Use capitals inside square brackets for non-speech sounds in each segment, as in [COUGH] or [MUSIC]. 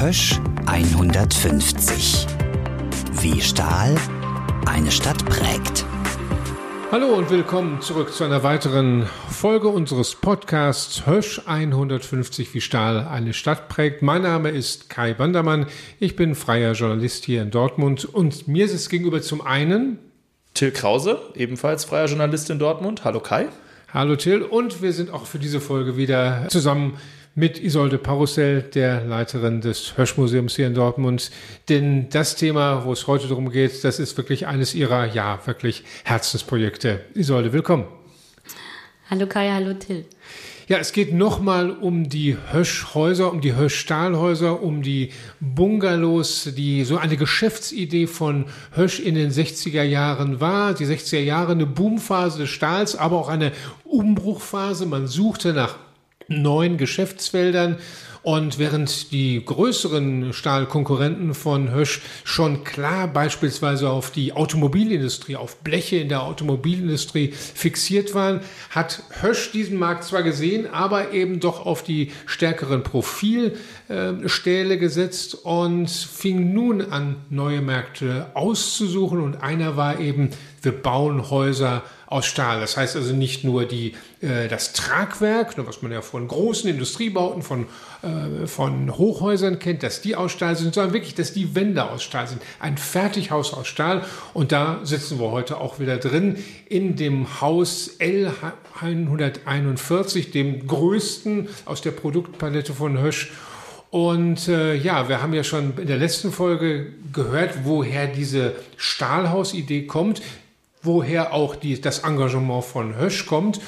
Hösch 150. Wie Stahl eine Stadt prägt. Hallo und willkommen zurück zu einer weiteren Folge unseres Podcasts Hösch 150 wie Stahl eine Stadt prägt. Mein Name ist Kai Bandermann. Ich bin freier Journalist hier in Dortmund und mir ist es gegenüber zum einen Till Krause, ebenfalls freier Journalist in Dortmund. Hallo Kai. Hallo Till und wir sind auch für diese Folge wieder zusammen mit Isolde Parussell, der Leiterin des Höschmuseums hier in Dortmund. Denn das Thema, wo es heute darum geht, das ist wirklich eines ihrer, ja, wirklich Herzensprojekte. Isolde, willkommen. Hallo Kai, hallo Till. Ja, es geht nochmal um die Höschhäuser, um die Höschstahlhäuser, um die Bungalows, die so eine Geschäftsidee von Hösch in den 60er Jahren war. Die 60er Jahre eine Boomphase des Stahls, aber auch eine Umbruchphase. Man suchte nach neuen Geschäftsfeldern. Und während die größeren Stahlkonkurrenten von Hösch schon klar beispielsweise auf die Automobilindustrie, auf Bleche in der Automobilindustrie fixiert waren, hat Hösch diesen Markt zwar gesehen, aber eben doch auf die stärkeren Profilstähle gesetzt und fing nun an, neue Märkte auszusuchen. Und einer war eben, wir bauen Häuser aus Stahl. Das heißt also nicht nur die, äh, das Tragwerk, ne, was man ja von großen Industriebauten, von, äh, von Hochhäusern kennt, dass die aus Stahl sind, sondern wirklich, dass die Wände aus Stahl sind. Ein Fertighaus aus Stahl. Und da sitzen wir heute auch wieder drin in dem Haus L141, dem größten aus der Produktpalette von Hösch. Und äh, ja, wir haben ja schon in der letzten Folge gehört, woher diese Stahlhausidee kommt woher auch die, das Engagement von Hösch kommt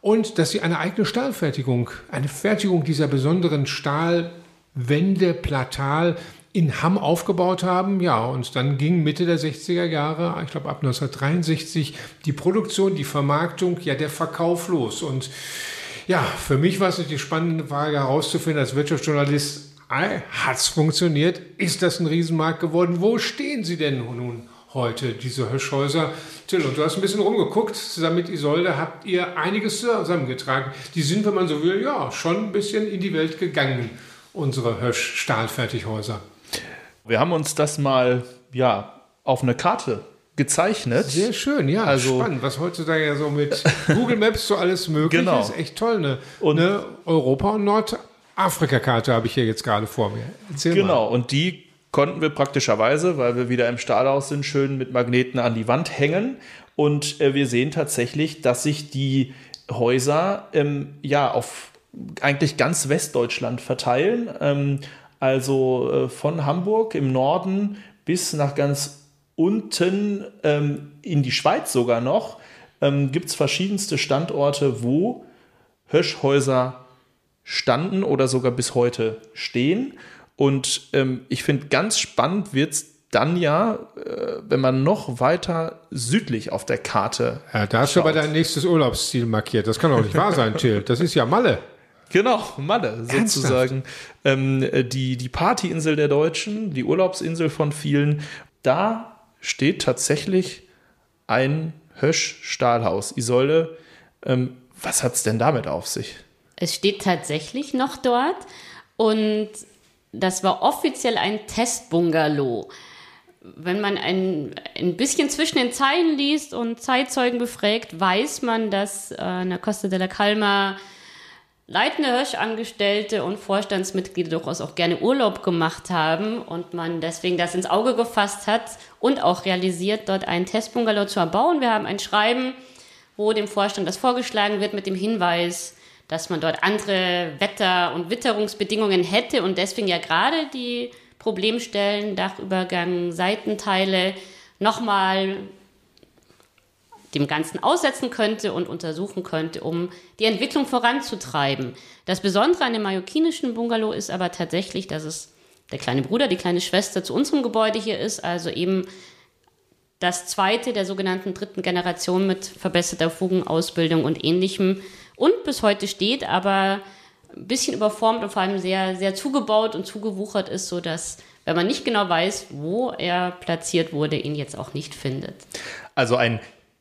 und dass sie eine eigene Stahlfertigung, eine Fertigung dieser besonderen Stahlwände, Platal in Hamm aufgebaut haben. Ja, und dann ging Mitte der 60er Jahre, ich glaube ab 1963, die Produktion, die Vermarktung, ja der Verkauf los. Und ja, für mich war es die spannende Frage herauszufinden als Wirtschaftsjournalist, hat es funktioniert? Ist das ein Riesenmarkt geworden? Wo stehen Sie denn nun heute, diese Höschhäuser? Till, und du hast ein bisschen rumgeguckt, zusammen mit Isolde habt ihr einiges zusammengetragen. Die sind, wenn man so will, ja, schon ein bisschen in die Welt gegangen, unsere Hösch-Stahlfertighäuser. Wir haben uns das mal, ja, auf eine Karte gezeichnet. Sehr schön, ja, also, spannend, was heutzutage ja so mit Google Maps so alles möglich genau. ist. Echt toll, eine, und eine Europa- und Nordafrika-Karte habe ich hier jetzt gerade vor mir. Erzähl genau, mal. und die konnten wir praktischerweise, weil wir wieder im Stahlhaus sind, schön mit Magneten an die Wand hängen. Und äh, wir sehen tatsächlich, dass sich die Häuser ähm, ja auf eigentlich ganz Westdeutschland verteilen. Ähm, also äh, von Hamburg im Norden bis nach ganz unten ähm, in die Schweiz sogar noch ähm, gibt es verschiedenste Standorte, wo Höschhäuser standen oder sogar bis heute stehen. Und ähm, ich finde, ganz spannend wird es dann ja, äh, wenn man noch weiter südlich auf der Karte. Ja, da hast schaut. du aber dein nächstes Urlaubsziel markiert. Das kann doch nicht wahr sein, Till. Das ist ja Malle. Genau, Malle sozusagen. Ähm, die, die Partyinsel der Deutschen, die Urlaubsinsel von vielen. Da steht tatsächlich ein Hösch-Stahlhaus. Isolde, ähm, was hat es denn damit auf sich? Es steht tatsächlich noch dort und das war offiziell ein Testbungalow. Wenn man ein, ein bisschen zwischen den Zeilen liest und Zeitzeugen befragt, weiß man, dass äh, in der Costa della Calma leitende Hirschangestellte und Vorstandsmitglieder durchaus auch gerne Urlaub gemacht haben und man deswegen das ins Auge gefasst hat und auch realisiert, dort einen Testbungalow zu erbauen. Wir haben ein Schreiben, wo dem Vorstand das vorgeschlagen wird mit dem Hinweis, dass man dort andere Wetter- und Witterungsbedingungen hätte und deswegen ja gerade die Problemstellen, Dachübergang, Seitenteile nochmal dem Ganzen aussetzen könnte und untersuchen könnte, um die Entwicklung voranzutreiben. Das Besondere an dem mallorquinischen Bungalow ist aber tatsächlich, dass es der kleine Bruder, die kleine Schwester zu unserem Gebäude hier ist, also eben das zweite der sogenannten dritten Generation mit verbesserter Fugenausbildung und ähnlichem und bis heute steht, aber ein bisschen überformt und vor allem sehr, sehr zugebaut und zugewuchert ist, sodass, wenn man nicht genau weiß, wo er platziert wurde, ihn jetzt auch nicht findet. Also ein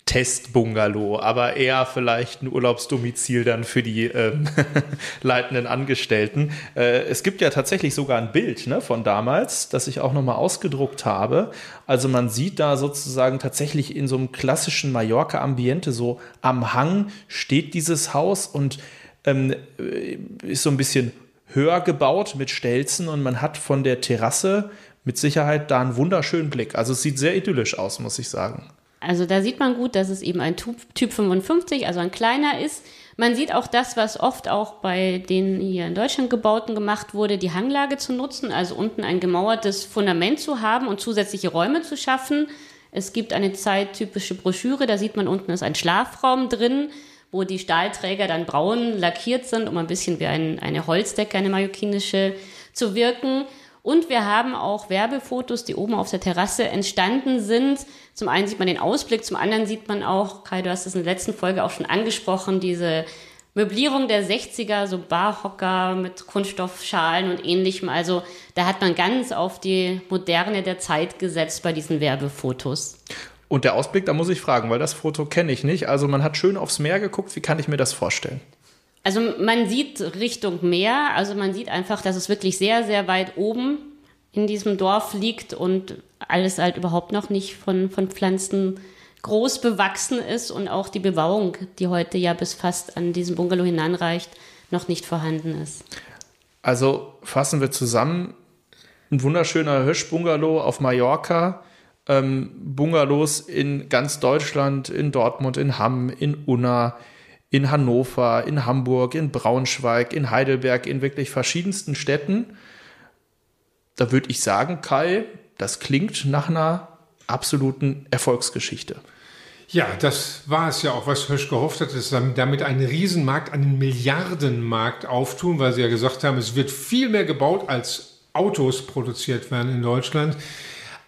Testbungalow, aber eher vielleicht ein Urlaubsdomizil dann für die ähm, [LAUGHS] leitenden Angestellten. Äh, es gibt ja tatsächlich sogar ein Bild ne, von damals, das ich auch nochmal ausgedruckt habe. Also man sieht da sozusagen tatsächlich in so einem klassischen Mallorca-Ambiente, so am Hang steht dieses Haus und ähm, ist so ein bisschen höher gebaut mit Stelzen und man hat von der Terrasse mit Sicherheit da einen wunderschönen Blick. Also es sieht sehr idyllisch aus, muss ich sagen. Also da sieht man gut, dass es eben ein Typ 55, also ein kleiner ist. Man sieht auch das, was oft auch bei den hier in Deutschland gebauten gemacht wurde, die Hanglage zu nutzen, also unten ein gemauertes Fundament zu haben und zusätzliche Räume zu schaffen. Es gibt eine zeittypische Broschüre, da sieht man unten ist ein Schlafraum drin, wo die Stahlträger dann braun lackiert sind, um ein bisschen wie ein, eine Holzdecke, eine mallorquinische zu wirken. Und wir haben auch Werbefotos, die oben auf der Terrasse entstanden sind. Zum einen sieht man den Ausblick, zum anderen sieht man auch, Kai, du hast es in der letzten Folge auch schon angesprochen, diese Möblierung der 60er, so Barhocker mit Kunststoffschalen und ähnlichem. Also da hat man ganz auf die Moderne der Zeit gesetzt bei diesen Werbefotos. Und der Ausblick, da muss ich fragen, weil das Foto kenne ich nicht. Also man hat schön aufs Meer geguckt. Wie kann ich mir das vorstellen? Also man sieht Richtung Meer, also man sieht einfach, dass es wirklich sehr, sehr weit oben in diesem Dorf liegt und alles halt überhaupt noch nicht von, von Pflanzen groß bewachsen ist und auch die Bebauung, die heute ja bis fast an diesem Bungalow hinanreicht, noch nicht vorhanden ist. Also fassen wir zusammen, ein wunderschöner Hirschbungalow auf Mallorca, ähm, Bungalows in ganz Deutschland, in Dortmund, in Hamm, in Unna, in Hannover, in Hamburg, in Braunschweig, in Heidelberg, in wirklich verschiedensten Städten. Da würde ich sagen, Kai, das klingt nach einer absoluten Erfolgsgeschichte. Ja, das war es ja auch, was Hösch gehofft hat, dass damit einen Riesenmarkt, einen Milliardenmarkt auftun, weil sie ja gesagt haben, es wird viel mehr gebaut, als Autos produziert werden in Deutschland.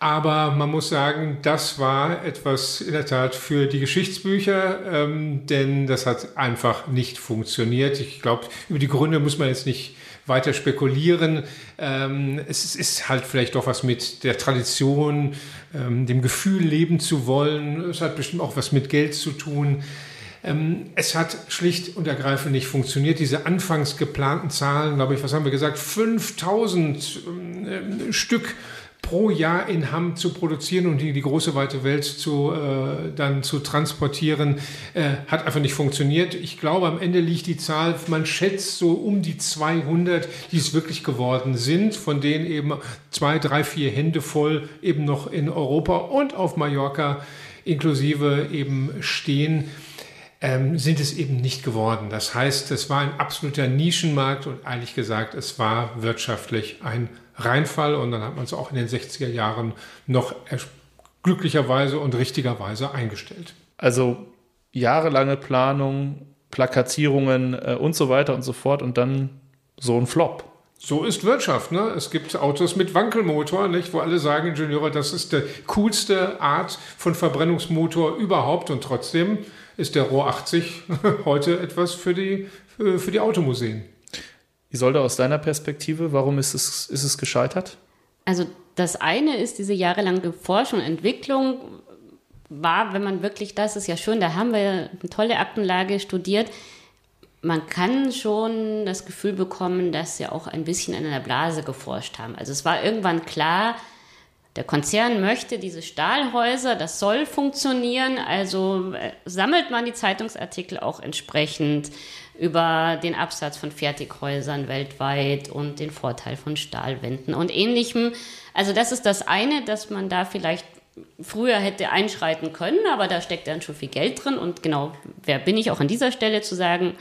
Aber man muss sagen, das war etwas in der Tat für die Geschichtsbücher, ähm, denn das hat einfach nicht funktioniert. Ich glaube, über die Gründe muss man jetzt nicht weiter spekulieren. Ähm, es ist halt vielleicht doch was mit der Tradition, ähm, dem Gefühl, leben zu wollen. Es hat bestimmt auch was mit Geld zu tun. Ähm, es hat schlicht und ergreifend nicht funktioniert. Diese anfangs geplanten Zahlen, glaube ich, was haben wir gesagt, 5000 ähm, Stück pro Jahr in Hamm zu produzieren und in die große weite Welt zu, äh, dann zu transportieren, äh, hat einfach nicht funktioniert. Ich glaube, am Ende liegt die Zahl, man schätzt so um die 200, die es wirklich geworden sind, von denen eben zwei, drei, vier Hände voll eben noch in Europa und auf Mallorca inklusive eben stehen. Ähm, sind es eben nicht geworden. Das heißt, es war ein absoluter Nischenmarkt und ehrlich gesagt, es war wirtschaftlich ein Reinfall und dann hat man es auch in den 60er Jahren noch glücklicherweise und richtigerweise eingestellt. Also jahrelange Planung, Plakatierungen äh, und so weiter und so fort und dann so ein Flop. So ist Wirtschaft. Ne? Es gibt Autos mit Wankelmotor, nicht? wo alle sagen, Ingenieure, das ist die coolste Art von Verbrennungsmotor überhaupt und trotzdem ist der Rohr 80 [LAUGHS] heute etwas für die, für die Automuseen. Isolde, aus deiner Perspektive, warum ist es, ist es gescheitert? Also das eine ist diese jahrelange Forschung und Entwicklung war, wenn man wirklich, das ist ja schön, da haben wir eine tolle Aktenlage studiert. Man kann schon das Gefühl bekommen, dass sie auch ein bisschen in einer Blase geforscht haben. Also es war irgendwann klar, der Konzern möchte diese Stahlhäuser, das soll funktionieren, also äh, sammelt man die Zeitungsartikel auch entsprechend über den Absatz von Fertighäusern weltweit und den Vorteil von Stahlwänden und ähnlichem. Also das ist das eine, dass man da vielleicht früher hätte einschreiten können, aber da steckt dann schon viel Geld drin und genau, wer bin ich auch an dieser Stelle zu sagen,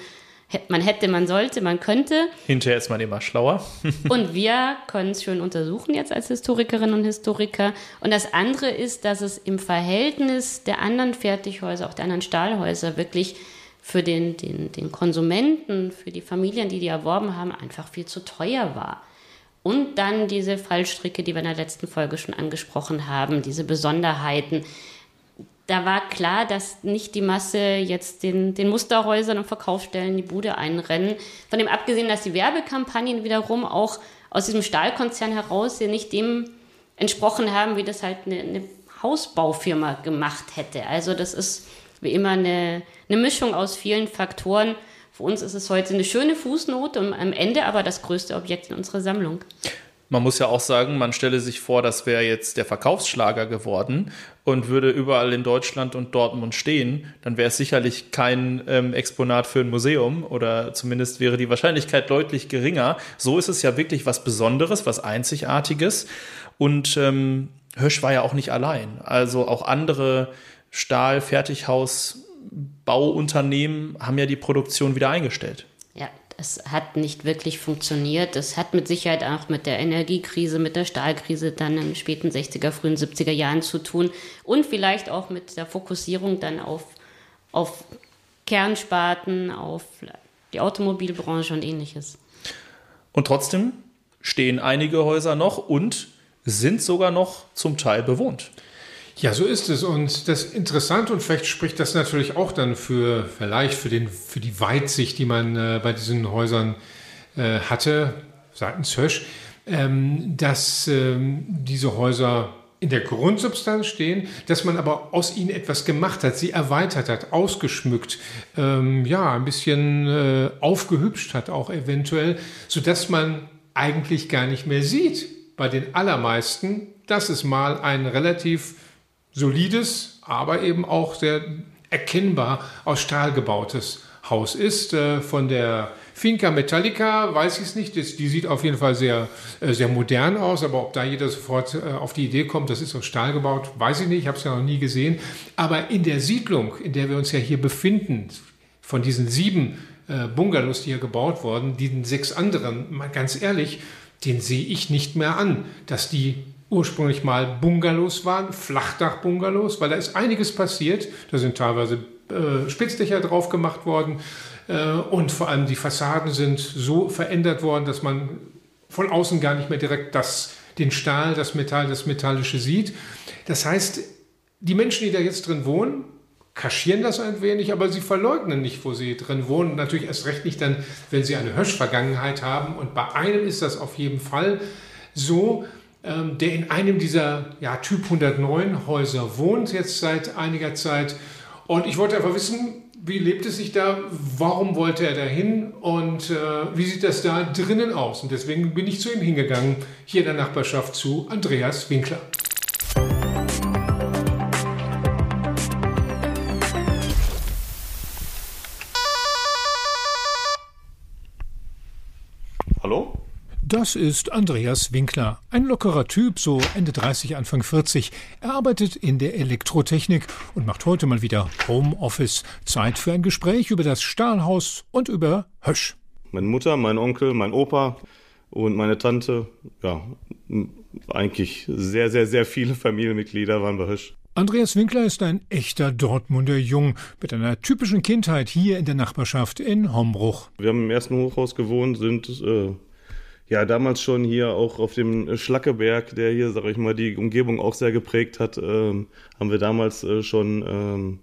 man hätte, man sollte, man könnte. Hinterher ist man immer schlauer. [LAUGHS] und wir können es schön untersuchen jetzt als Historikerinnen und Historiker. Und das andere ist, dass es im Verhältnis der anderen Fertighäuser, auch der anderen Stahlhäuser, wirklich für den, den, den Konsumenten, für die Familien, die die erworben haben, einfach viel zu teuer war. Und dann diese Fallstricke, die wir in der letzten Folge schon angesprochen haben, diese Besonderheiten. Da war klar, dass nicht die Masse jetzt den, den Musterhäusern und Verkaufsstellen die Bude einrennen. Von dem abgesehen, dass die Werbekampagnen wiederum auch aus diesem Stahlkonzern heraus ja nicht dem entsprochen haben, wie das halt eine, eine Hausbaufirma gemacht hätte. Also das ist wie immer eine, eine Mischung aus vielen Faktoren. Für uns ist es heute eine schöne Fußnote und am Ende aber das größte Objekt in unserer Sammlung. Man muss ja auch sagen, man stelle sich vor, das wäre jetzt der Verkaufsschlager geworden und würde überall in Deutschland und Dortmund stehen, dann wäre es sicherlich kein ähm, Exponat für ein Museum oder zumindest wäre die Wahrscheinlichkeit deutlich geringer. So ist es ja wirklich was Besonderes, was Einzigartiges. Und ähm, Hösch war ja auch nicht allein. Also auch andere Stahl-Fertighaus-Bauunternehmen haben ja die Produktion wieder eingestellt es hat nicht wirklich funktioniert. Es hat mit Sicherheit auch mit der Energiekrise, mit der Stahlkrise dann in den späten 60er, frühen 70er Jahren zu tun und vielleicht auch mit der Fokussierung dann auf, auf Kernsparten, auf die Automobilbranche und ähnliches. Und trotzdem stehen einige Häuser noch und sind sogar noch zum Teil bewohnt. Ja, so ist es. Und das Interessante, und vielleicht spricht das natürlich auch dann für, vielleicht für, den, für die Weitsicht, die man äh, bei diesen Häusern äh, hatte, seitens Hösch, ähm, dass ähm, diese Häuser in der Grundsubstanz stehen, dass man aber aus ihnen etwas gemacht hat, sie erweitert hat, ausgeschmückt, ähm, ja, ein bisschen äh, aufgehübscht hat auch eventuell, sodass man eigentlich gar nicht mehr sieht bei den allermeisten, dass es mal ein relativ solides, aber eben auch sehr erkennbar aus Stahl gebautes Haus ist. Äh, von der Finca Metallica weiß ich es nicht. Die sieht auf jeden Fall sehr, äh, sehr modern aus, aber ob da jeder sofort äh, auf die Idee kommt, das ist aus Stahl gebaut, weiß ich nicht. Ich habe es ja noch nie gesehen. Aber in der Siedlung, in der wir uns ja hier befinden, von diesen sieben Bungalows, die hier gebaut wurden, diesen sechs anderen, mal ganz ehrlich, den sehe ich nicht mehr an, dass die ursprünglich mal Bungalows waren, Flachdach-Bungalows, weil da ist einiges passiert. Da sind teilweise äh, Spitzdächer drauf gemacht worden äh, und vor allem die Fassaden sind so verändert worden, dass man von außen gar nicht mehr direkt das, den Stahl, das Metall, das Metallische sieht. Das heißt, die Menschen, die da jetzt drin wohnen, kaschieren das ein wenig, aber sie verleugnen nicht, wo sie drin wohnen. Natürlich erst recht nicht dann, wenn sie eine Hösch-Vergangenheit haben. Und bei einem ist das auf jeden Fall so, ähm, der in einem dieser ja, Typ 109 Häuser wohnt, jetzt seit einiger Zeit. Und ich wollte einfach wissen, wie lebt es sich da? Warum wollte er dahin? Und äh, wie sieht das da drinnen aus? Und deswegen bin ich zu ihm hingegangen, hier in der Nachbarschaft zu Andreas Winkler. Das ist Andreas Winkler, ein lockerer Typ, so Ende 30, Anfang 40. Er arbeitet in der Elektrotechnik und macht heute mal wieder Homeoffice. Zeit für ein Gespräch über das Stahlhaus und über Hösch. Meine Mutter, mein Onkel, mein Opa und meine Tante, ja, eigentlich sehr, sehr, sehr viele Familienmitglieder waren bei Hösch. Andreas Winkler ist ein echter Dortmunder Jung mit einer typischen Kindheit hier in der Nachbarschaft in Hombruch. Wir haben im ersten Hochhaus gewohnt, sind äh, ja damals schon hier auch auf dem Schlackeberg, der hier, sag ich mal, die Umgebung auch sehr geprägt hat, ähm, haben wir damals äh, schon ähm,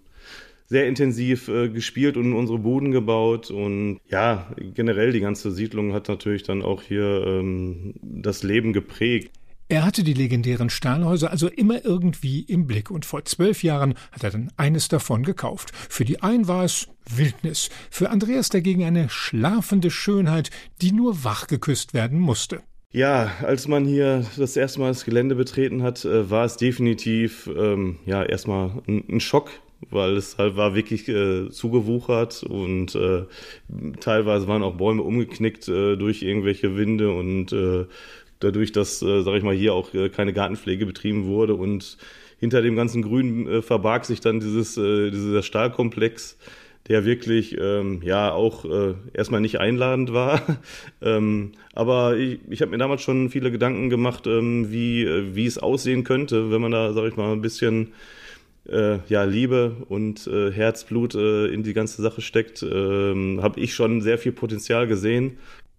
sehr intensiv äh, gespielt und unsere Buden gebaut und ja, generell die ganze Siedlung hat natürlich dann auch hier ähm, das Leben geprägt. Er hatte die legendären Stahlhäuser also immer irgendwie im Blick und vor zwölf Jahren hat er dann eines davon gekauft. Für die einen war es Wildnis, für Andreas dagegen eine schlafende Schönheit, die nur wach geküsst werden musste. Ja, als man hier das erste Mal das Gelände betreten hat, äh, war es definitiv ähm, ja erstmal ein, Schock, weil es halt war wirklich äh, zugewuchert und äh, teilweise waren auch Bäume umgeknickt äh, durch irgendwelche Winde und äh, dadurch, dass, äh, sag ich mal, hier auch äh, keine Gartenpflege betrieben wurde und hinter dem ganzen Grün äh, verbarg sich dann dieses, äh, dieser Stahlkomplex, der wirklich ähm, ja auch äh, erstmal nicht einladend war. [LAUGHS] ähm, aber ich, ich habe mir damals schon viele Gedanken gemacht, ähm, wie, äh, wie es aussehen könnte, wenn man da, sag ich mal, ein bisschen äh, ja, Liebe und äh, Herzblut äh, in die ganze Sache steckt, ähm, habe ich schon sehr viel Potenzial gesehen.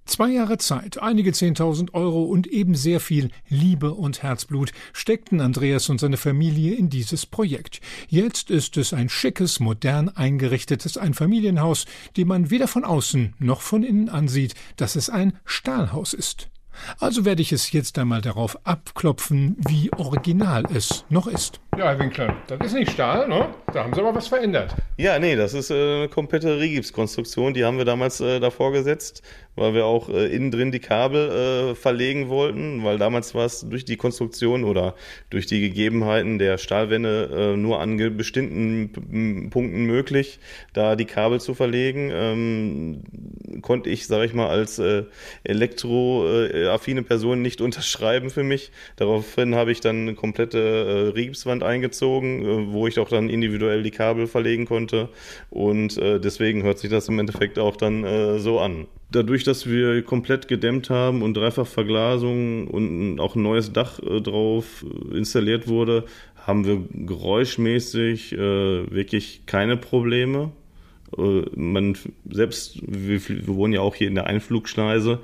Zwei Jahre Zeit, einige Zehntausend Euro und eben sehr viel Liebe und Herzblut steckten Andreas und seine Familie in dieses Projekt. Jetzt ist es ein schickes, modern eingerichtetes Einfamilienhaus, dem man weder von außen noch von innen ansieht, dass es ein Stahlhaus ist. Also werde ich es jetzt einmal darauf abklopfen, wie original es noch ist. Ja, Herr Winkler, das ist nicht Stahl, ne? Da haben Sie aber was verändert. Ja, nee, das ist äh, eine komplette Rigipskonstruktion. Die haben wir damals äh, davor gesetzt, weil wir auch äh, innen drin die Kabel äh, verlegen wollten, weil damals war es durch die Konstruktion oder durch die Gegebenheiten der Stahlwände äh, nur an bestimmten Punkten möglich, da die Kabel zu verlegen. Ähm, konnte ich, sage ich mal, als äh, elektroaffine Person nicht [LAUGHS] unterschreiben für mich. Daraufhin habe ich dann eine komplette äh, Rigipswand eingezogen, äh, wo ich auch dann individuell die Kabel verlegen konnte. Und äh, deswegen hört sich das im Endeffekt auch dann äh, so an. Dadurch, dass wir komplett gedämmt haben und dreifach Verglasung und auch ein neues Dach äh, drauf installiert wurde, haben wir geräuschmäßig äh, wirklich keine Probleme. Äh, man selbst, wir, wir wohnen ja auch hier in der Einflugschneise,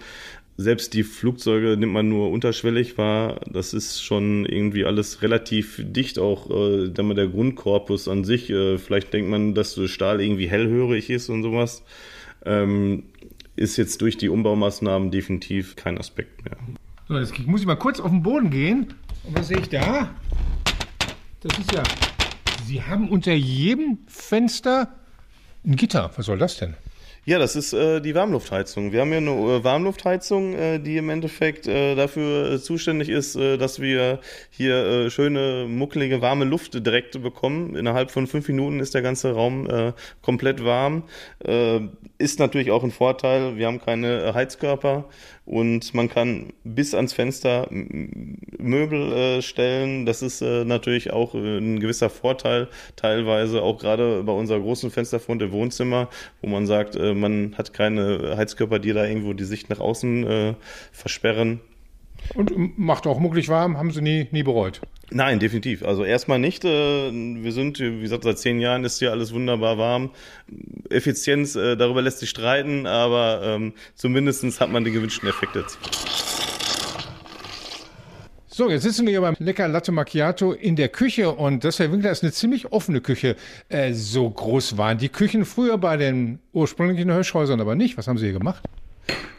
selbst die Flugzeuge nimmt man nur unterschwellig wahr. Das ist schon irgendwie alles relativ dicht, auch äh, der Grundkorpus an sich. Äh, vielleicht denkt man, dass Stahl irgendwie hellhörig ist und sowas. Ähm, ist jetzt durch die Umbaumaßnahmen definitiv kein Aspekt mehr. So, jetzt muss ich mal kurz auf den Boden gehen. Und was sehe ich da? Das ist ja. Sie haben unter jedem Fenster ein Gitter. Was soll das denn? Ja, das ist äh, die Warmluftheizung. Wir haben hier eine äh, Warmluftheizung, äh, die im Endeffekt äh, dafür äh, zuständig ist, äh, dass wir hier schöne, muckelige, warme Luft direkt bekommen. Innerhalb von fünf Minuten ist der ganze Raum komplett warm. Ist natürlich auch ein Vorteil. Wir haben keine Heizkörper und man kann bis ans Fenster Möbel stellen. Das ist natürlich auch ein gewisser Vorteil, teilweise auch gerade bei unserer großen Fensterfront im Wohnzimmer, wo man sagt, äh, man hat keine Heizkörper, die da irgendwo die Sicht nach außen äh, versperren. Und macht auch mucklig warm, haben Sie nie, nie bereut? Nein, definitiv. Also erstmal nicht. Äh, wir sind, wie gesagt, seit zehn Jahren ist hier alles wunderbar warm. Effizienz, äh, darüber lässt sich streiten, aber ähm, zumindest hat man die gewünschten Effekte. So, jetzt sitzen wir hier beim lecker Latte Macchiato in der Küche und das, Herr Winkler, ist eine ziemlich offene Küche. Äh, so groß waren die Küchen früher bei den ursprünglichen Hirschhäusern aber nicht. Was haben Sie hier gemacht?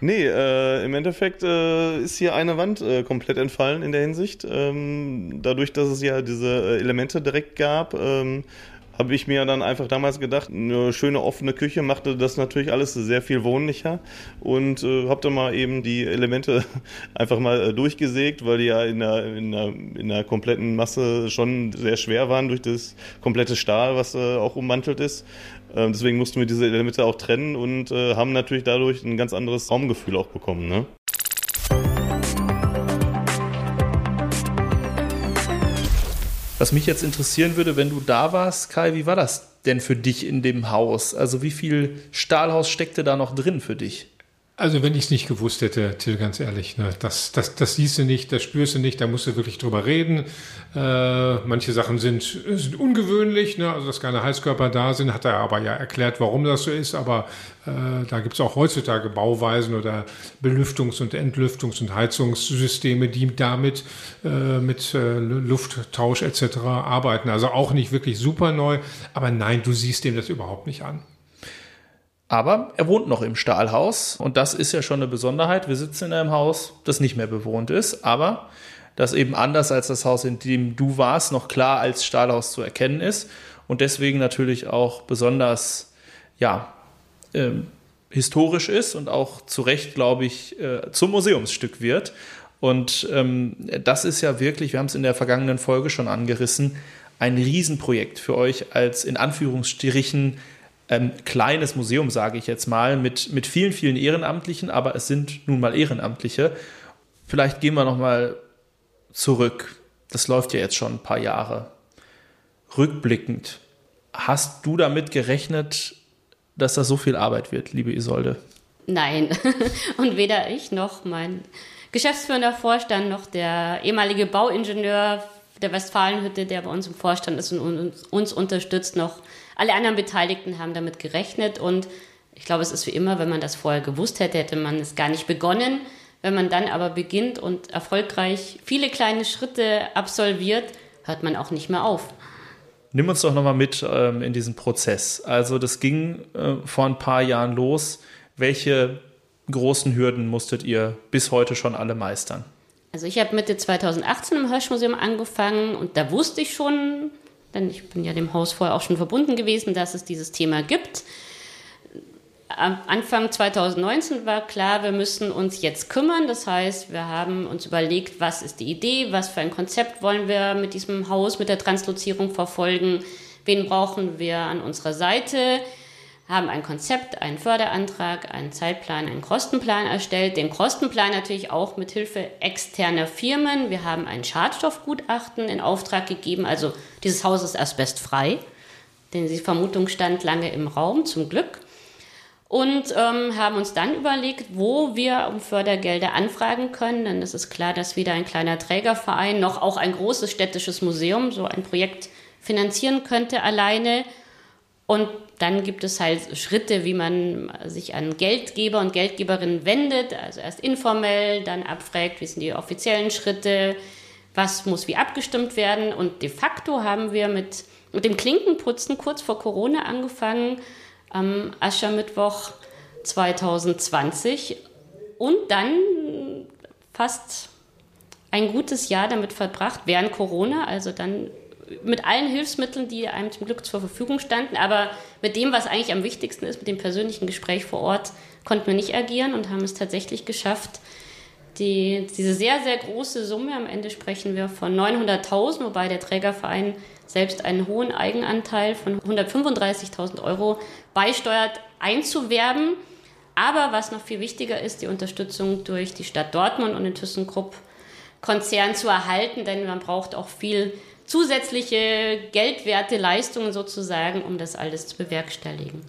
Nee, äh, im Endeffekt äh, ist hier eine Wand äh, komplett entfallen in der Hinsicht. Ähm, dadurch, dass es ja diese äh, Elemente direkt gab, ähm, habe ich mir dann einfach damals gedacht, eine schöne offene Küche machte das natürlich alles sehr viel wohnlicher und äh, habe dann mal eben die Elemente [LAUGHS] einfach mal äh, durchgesägt, weil die ja in der, in, der, in der kompletten Masse schon sehr schwer waren durch das komplette Stahl, was äh, auch ummantelt ist. Ähm, deswegen mussten wir diese Elemente auch trennen und äh, haben natürlich dadurch ein ganz anderes Raumgefühl auch bekommen. Ne? Was mich jetzt interessieren würde, wenn du da warst, Kai, wie war das denn für dich in dem Haus? Also wie viel Stahlhaus steckte da noch drin für dich? Also wenn ich es nicht gewusst hätte, Till, ganz ehrlich, ne, das, das, das siehst du nicht, das spürst du nicht, da musst du wirklich drüber reden. Äh, manche Sachen sind, sind ungewöhnlich, ne, also dass keine Heizkörper da sind, hat er aber ja erklärt, warum das so ist, aber äh, da gibt es auch heutzutage Bauweisen oder Belüftungs- und Entlüftungs- und Heizungssysteme, die damit äh, mit äh, Lufttausch etc. arbeiten. Also auch nicht wirklich super neu, aber nein, du siehst dem das überhaupt nicht an. Aber er wohnt noch im Stahlhaus und das ist ja schon eine Besonderheit. Wir sitzen in einem Haus, das nicht mehr bewohnt ist, aber das eben anders als das Haus, in dem du warst, noch klar als Stahlhaus zu erkennen ist und deswegen natürlich auch besonders, ja, ähm, historisch ist und auch zu Recht, glaube ich, äh, zum Museumsstück wird. Und ähm, das ist ja wirklich, wir haben es in der vergangenen Folge schon angerissen, ein Riesenprojekt für euch als in Anführungsstrichen ähm, kleines Museum, sage ich jetzt mal, mit, mit vielen, vielen Ehrenamtlichen, aber es sind nun mal Ehrenamtliche. Vielleicht gehen wir noch mal zurück. Das läuft ja jetzt schon ein paar Jahre. Rückblickend, hast du damit gerechnet, dass das so viel Arbeit wird, liebe Isolde? Nein. [LAUGHS] Und weder ich noch mein geschäftsführender Vorstand noch der ehemalige Bauingenieur der Westfalenhütte, der bei uns im Vorstand ist und uns, uns unterstützt, noch alle anderen Beteiligten haben damit gerechnet und ich glaube, es ist wie immer, wenn man das vorher gewusst hätte, hätte man es gar nicht begonnen. Wenn man dann aber beginnt und erfolgreich viele kleine Schritte absolviert, hört man auch nicht mehr auf. Nimm uns doch nochmal mit ähm, in diesen Prozess. Also das ging äh, vor ein paar Jahren los. Welche großen Hürden musstet ihr bis heute schon alle meistern? Also ich habe Mitte 2018 im Hirschmuseum angefangen und da wusste ich schon, denn ich bin ja dem Haus vorher auch schon verbunden gewesen, dass es dieses Thema gibt. Anfang 2019 war klar, wir müssen uns jetzt kümmern. Das heißt, wir haben uns überlegt, was ist die Idee, was für ein Konzept wollen wir mit diesem Haus, mit der Translozierung verfolgen, wen brauchen wir an unserer Seite, haben ein Konzept, einen Förderantrag, einen Zeitplan, einen Kostenplan erstellt. Den Kostenplan natürlich auch mit Hilfe externer Firmen. Wir haben ein Schadstoffgutachten in Auftrag gegeben. Also dieses Haus ist asbestfrei, denn die Vermutung stand lange im Raum, zum Glück. Und ähm, haben uns dann überlegt, wo wir um Fördergelder anfragen können. Denn es ist klar, dass weder ein kleiner Trägerverein noch auch ein großes städtisches Museum so ein Projekt finanzieren könnte alleine. Und dann gibt es halt Schritte, wie man sich an Geldgeber und Geldgeberinnen wendet. Also erst informell, dann abfragt, wie sind die offiziellen Schritte, was muss wie abgestimmt werden. Und de facto haben wir mit, mit dem Klinkenputzen kurz vor Corona angefangen, am Aschermittwoch 2020. Und dann fast ein gutes Jahr damit verbracht, während Corona, also dann mit allen Hilfsmitteln, die einem zum Glück zur Verfügung standen, aber mit dem, was eigentlich am wichtigsten ist, mit dem persönlichen Gespräch vor Ort, konnten wir nicht agieren und haben es tatsächlich geschafft, die, diese sehr, sehr große Summe, am Ende sprechen wir von 900.000, wobei der Trägerverein selbst einen hohen Eigenanteil von 135.000 Euro beisteuert, einzuwerben. Aber was noch viel wichtiger ist, die Unterstützung durch die Stadt Dortmund und den ThyssenKrupp Konzern zu erhalten, denn man braucht auch viel zusätzliche geldwerte Leistungen sozusagen, um das alles zu bewerkstelligen.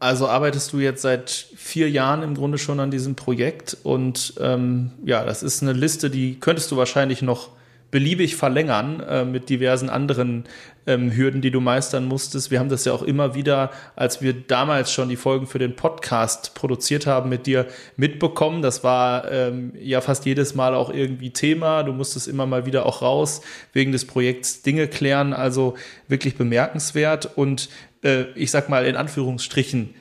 Also arbeitest du jetzt seit vier Jahren im Grunde schon an diesem Projekt und ähm, ja, das ist eine Liste, die könntest du wahrscheinlich noch beliebig verlängern äh, mit diversen anderen ähm, Hürden, die du meistern musstest. Wir haben das ja auch immer wieder, als wir damals schon die Folgen für den Podcast produziert haben, mit dir mitbekommen. Das war ähm, ja fast jedes Mal auch irgendwie Thema. Du musstest immer mal wieder auch raus wegen des Projekts Dinge klären. Also wirklich bemerkenswert und äh, ich sag mal in Anführungsstrichen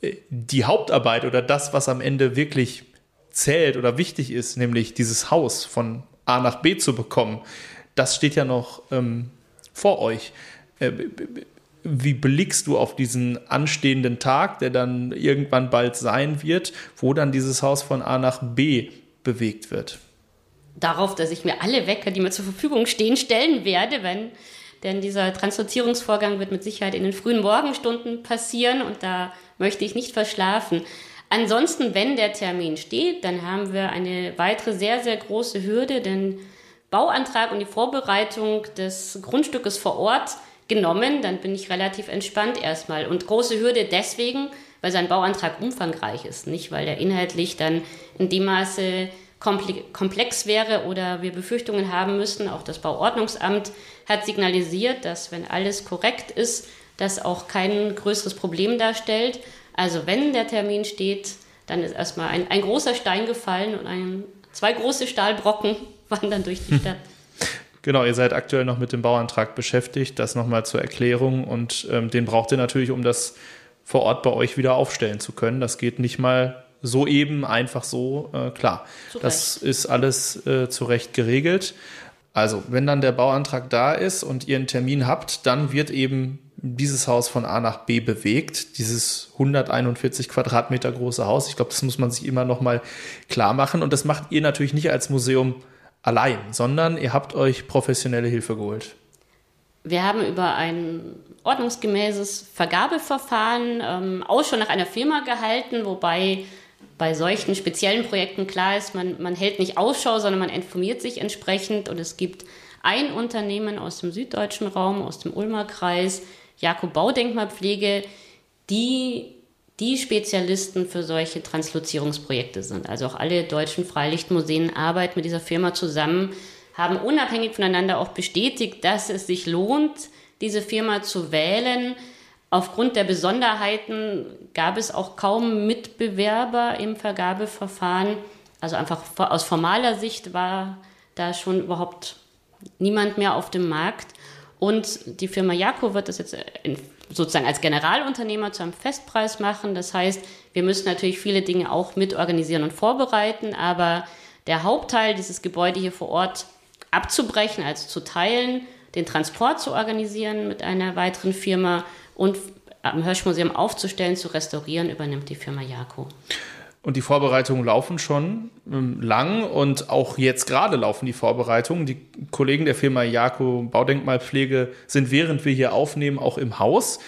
äh, die Hauptarbeit oder das, was am Ende wirklich zählt oder wichtig ist, nämlich dieses Haus von A nach B zu bekommen, das steht ja noch ähm, vor euch. Äh, wie blickst du auf diesen anstehenden Tag, der dann irgendwann bald sein wird, wo dann dieses Haus von A nach B bewegt wird? Darauf, dass ich mir alle Wecker, die mir zur Verfügung stehen, stellen werde, wenn denn dieser Translozierungsvorgang wird mit Sicherheit in den frühen Morgenstunden passieren und da möchte ich nicht verschlafen. Ansonsten, wenn der Termin steht, dann haben wir eine weitere sehr, sehr große Hürde, denn Bauantrag und die Vorbereitung des Grundstückes vor Ort genommen, dann bin ich relativ entspannt erstmal. Und große Hürde deswegen, weil sein Bauantrag umfangreich ist, nicht weil er inhaltlich dann in dem Maße komplex wäre oder wir Befürchtungen haben müssen. Auch das Bauordnungsamt hat signalisiert, dass wenn alles korrekt ist, das auch kein größeres Problem darstellt. Also wenn der Termin steht, dann ist erstmal ein, ein großer Stein gefallen und ein, zwei große Stahlbrocken wandern durch die [LAUGHS] Stadt. Genau, ihr seid aktuell noch mit dem Bauantrag beschäftigt, das nochmal zur Erklärung und ähm, den braucht ihr natürlich, um das vor Ort bei euch wieder aufstellen zu können. Das geht nicht mal so eben, einfach so, äh, klar. Zurecht. Das ist alles äh, zu Recht geregelt. Also, wenn dann der Bauantrag da ist und ihr einen Termin habt, dann wird eben dieses Haus von A nach B bewegt, dieses 141 Quadratmeter große Haus. Ich glaube, das muss man sich immer noch mal klar machen. Und das macht ihr natürlich nicht als Museum allein, sondern ihr habt euch professionelle Hilfe geholt. Wir haben über ein ordnungsgemäßes Vergabeverfahren ähm, Ausschau nach einer Firma gehalten, wobei bei solchen speziellen Projekten klar ist, man, man hält nicht Ausschau, sondern man informiert sich entsprechend und es gibt ein Unternehmen aus dem süddeutschen Raum, aus dem Ulmer Kreis, Jakob Baudenkmalpflege, die die Spezialisten für solche Translozierungsprojekte sind. Also auch alle deutschen Freilichtmuseen arbeiten mit dieser Firma zusammen, haben unabhängig voneinander auch bestätigt, dass es sich lohnt, diese Firma zu wählen. Aufgrund der Besonderheiten gab es auch kaum Mitbewerber im Vergabeverfahren. Also einfach aus formaler Sicht war da schon überhaupt niemand mehr auf dem Markt. Und die Firma Jako wird das jetzt sozusagen als Generalunternehmer zu einem Festpreis machen. Das heißt, wir müssen natürlich viele Dinge auch mit organisieren und vorbereiten, aber der Hauptteil dieses Gebäude hier vor Ort abzubrechen, also zu teilen, den Transport zu organisieren mit einer weiteren Firma und am Hirschmuseum aufzustellen, zu restaurieren, übernimmt die Firma Jako. Und die Vorbereitungen laufen schon ähm, lang und auch jetzt gerade laufen die Vorbereitungen. Die Kollegen der Firma Jako Baudenkmalpflege sind während wir hier aufnehmen auch im Haus.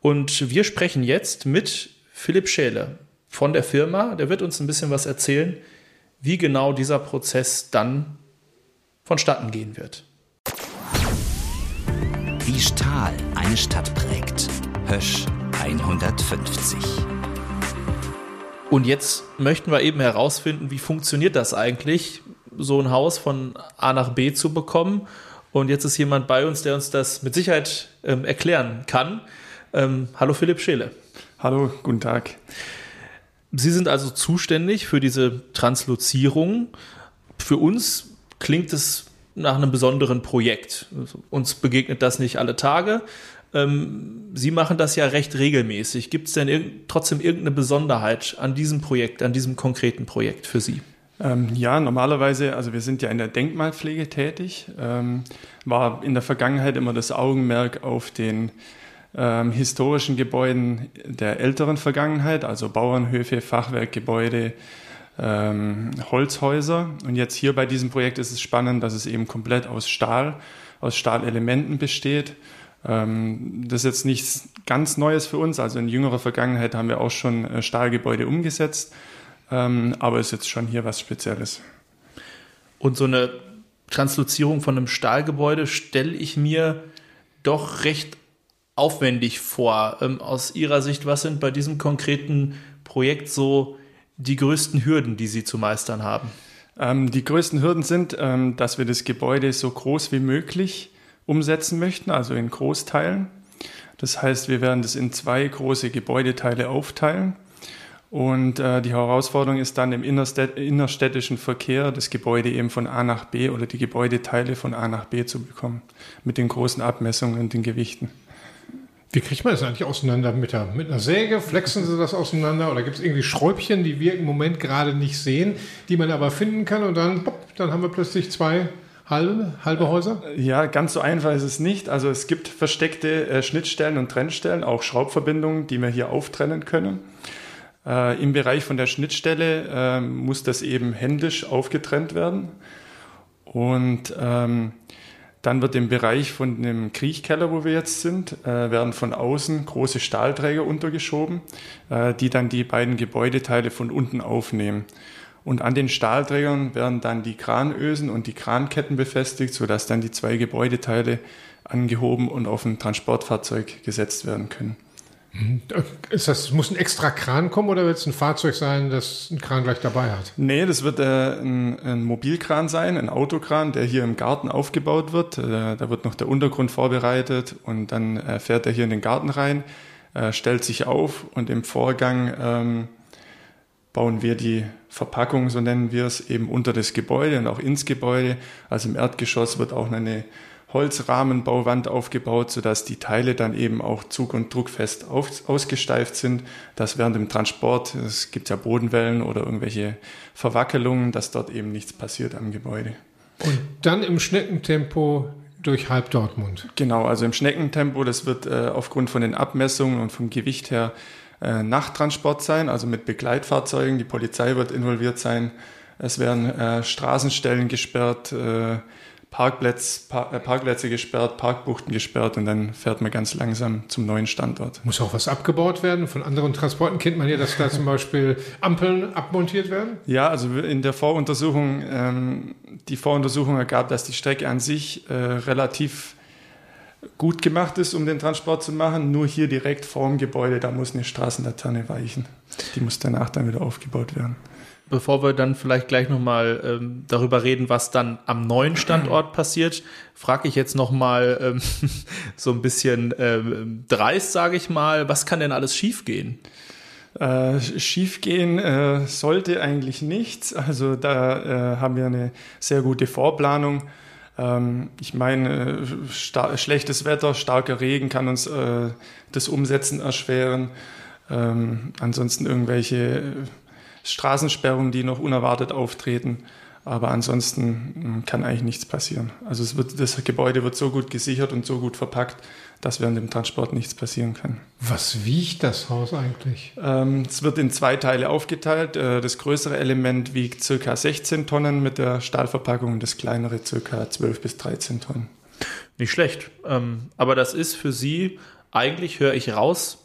Und wir sprechen jetzt mit Philipp Schäle von der Firma. Der wird uns ein bisschen was erzählen, wie genau dieser Prozess dann vonstatten gehen wird. Wie Stahl eine Stadt prägt. Hösch 150. Und jetzt möchten wir eben herausfinden, wie funktioniert das eigentlich, so ein Haus von A nach B zu bekommen. Und jetzt ist jemand bei uns, der uns das mit Sicherheit ähm, erklären kann. Ähm, hallo Philipp Scheele. Hallo, guten Tag. Sie sind also zuständig für diese Translozierung. Für uns klingt es nach einem besonderen Projekt. Uns begegnet das nicht alle Tage. Ähm, Sie machen das ja recht regelmäßig. Gibt es denn irg trotzdem irgendeine Besonderheit an diesem Projekt, an diesem konkreten Projekt für Sie? Ähm, ja, normalerweise, also wir sind ja in der Denkmalpflege tätig, ähm, war in der Vergangenheit immer das Augenmerk auf den ähm, historischen Gebäuden der älteren Vergangenheit, also Bauernhöfe, Fachwerkgebäude, ähm, Holzhäuser. Und jetzt hier bei diesem Projekt ist es spannend, dass es eben komplett aus Stahl, aus Stahlelementen besteht. Ähm, das ist jetzt nichts ganz Neues für uns. Also in jüngerer Vergangenheit haben wir auch schon äh, Stahlgebäude umgesetzt, ähm, aber ist jetzt schon hier was Spezielles. Und so eine Translozierung von einem Stahlgebäude stelle ich mir doch recht aufwendig vor. Ähm, aus Ihrer Sicht, was sind bei diesem konkreten Projekt so die größten Hürden, die Sie zu meistern haben? die größten Hürden sind, dass wir das Gebäude so groß wie möglich umsetzen möchten, also in Großteilen. Das heißt, wir werden das in zwei große Gebäudeteile aufteilen. Und äh, die Herausforderung ist dann im innerstädtischen Verkehr das Gebäude eben von A nach B oder die Gebäudeteile von A nach B zu bekommen, mit den großen Abmessungen und den Gewichten. Wie kriegt man das eigentlich auseinander mit, der, mit einer Säge? Flexen Sie das auseinander oder gibt es irgendwie Schräubchen, die wir im Moment gerade nicht sehen, die man aber finden kann und dann, pop, dann haben wir plötzlich zwei halbe, halbe Häuser? Ja, ganz so einfach ist es nicht. Also es gibt versteckte äh, Schnittstellen und Trennstellen, auch Schraubverbindungen, die wir hier auftrennen können. Äh, Im Bereich von der Schnittstelle äh, muss das eben händisch aufgetrennt werden. Und ähm, dann wird im Bereich von dem Kriechkeller, wo wir jetzt sind, äh, werden von außen große Stahlträger untergeschoben, äh, die dann die beiden Gebäudeteile von unten aufnehmen. Und an den Stahlträgern werden dann die Kranösen und die Kranketten befestigt, sodass dann die zwei Gebäudeteile angehoben und auf ein Transportfahrzeug gesetzt werden können. Mhm. Ist das, muss ein extra Kran kommen oder wird es ein Fahrzeug sein, das einen Kran gleich dabei hat? Nee, das wird äh, ein, ein, Mobilkran sein, ein Autokran, der hier im Garten aufgebaut wird. Äh, da wird noch der Untergrund vorbereitet und dann äh, fährt er hier in den Garten rein, äh, stellt sich auf und im Vorgang ähm, bauen wir die Verpackung, so nennen wir es, eben unter das Gebäude und auch ins Gebäude. Also im Erdgeschoss wird auch eine Holzrahmenbauwand aufgebaut, sodass die Teile dann eben auch zug- und druckfest auf, ausgesteift sind, dass während dem Transport, es gibt ja Bodenwellen oder irgendwelche Verwackelungen, dass dort eben nichts passiert am Gebäude. Und dann im Schneckentempo durch halb Dortmund. Genau, also im Schneckentempo, das wird äh, aufgrund von den Abmessungen und vom Gewicht her äh, Nachttransport sein, also mit Begleitfahrzeugen. Die Polizei wird involviert sein. Es werden äh, Straßenstellen gesperrt, äh, Parkplätze, Par äh, Parkplätze gesperrt, Parkbuchten gesperrt und dann fährt man ganz langsam zum neuen Standort. Muss auch was abgebaut werden? Von anderen Transporten kennt man ja, dass da zum Beispiel Ampeln abmontiert werden? Ja, also in der Voruntersuchung, ähm, die Voruntersuchung ergab, dass die Strecke an sich äh, relativ gut gemacht ist, um den Transport zu machen. Nur hier direkt vor dem Gebäude, da muss eine Straßenlaterne weichen. Die muss danach dann wieder aufgebaut werden. Bevor wir dann vielleicht gleich nochmal ähm, darüber reden, was dann am neuen Standort [CLEARS THROAT] passiert, frage ich jetzt nochmal ähm, [LAUGHS] so ein bisschen ähm, dreist, sage ich mal, was kann denn alles schiefgehen? Äh, schiefgehen äh, sollte eigentlich nichts. Also da äh, haben wir eine sehr gute Vorplanung. Ähm, ich meine, schlechtes Wetter, starker Regen kann uns äh, das Umsetzen erschweren. Ähm, ansonsten irgendwelche Straßensperrungen, die noch unerwartet auftreten. Aber ansonsten hm, kann eigentlich nichts passieren. Also wird, das Gebäude wird so gut gesichert und so gut verpackt, dass während dem Transport nichts passieren kann. Was wiegt das Haus eigentlich? Ähm, es wird in zwei Teile aufgeteilt. Äh, das größere Element wiegt ca. 16 Tonnen mit der Stahlverpackung, das kleinere ca. 12 bis 13 Tonnen. Nicht schlecht. Ähm, aber das ist für Sie eigentlich, höre ich raus,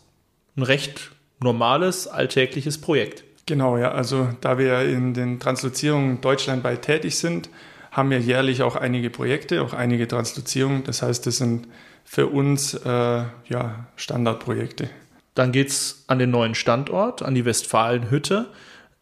ein recht normales, alltägliches Projekt. Genau, ja. Also da wir in den Translozierungen deutschlandweit tätig sind, haben wir jährlich auch einige Projekte, auch einige Translozierungen. Das heißt, das sind für uns äh, ja, Standardprojekte. Dann geht es an den neuen Standort, an die Westfalenhütte.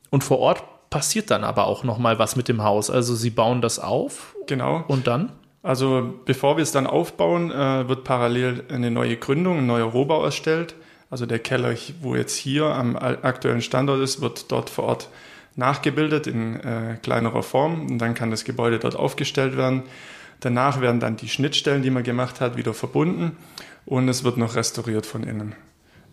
Und vor Ort passiert dann aber auch noch mal was mit dem Haus. Also Sie bauen das auf. Genau. Und dann? Also bevor wir es dann aufbauen, äh, wird parallel eine neue Gründung, ein neuer Rohbau erstellt. Also der Keller, wo jetzt hier am aktuellen Standort ist, wird dort vor Ort nachgebildet in äh, kleinerer Form und dann kann das Gebäude dort aufgestellt werden. Danach werden dann die Schnittstellen, die man gemacht hat, wieder verbunden und es wird noch restauriert von innen.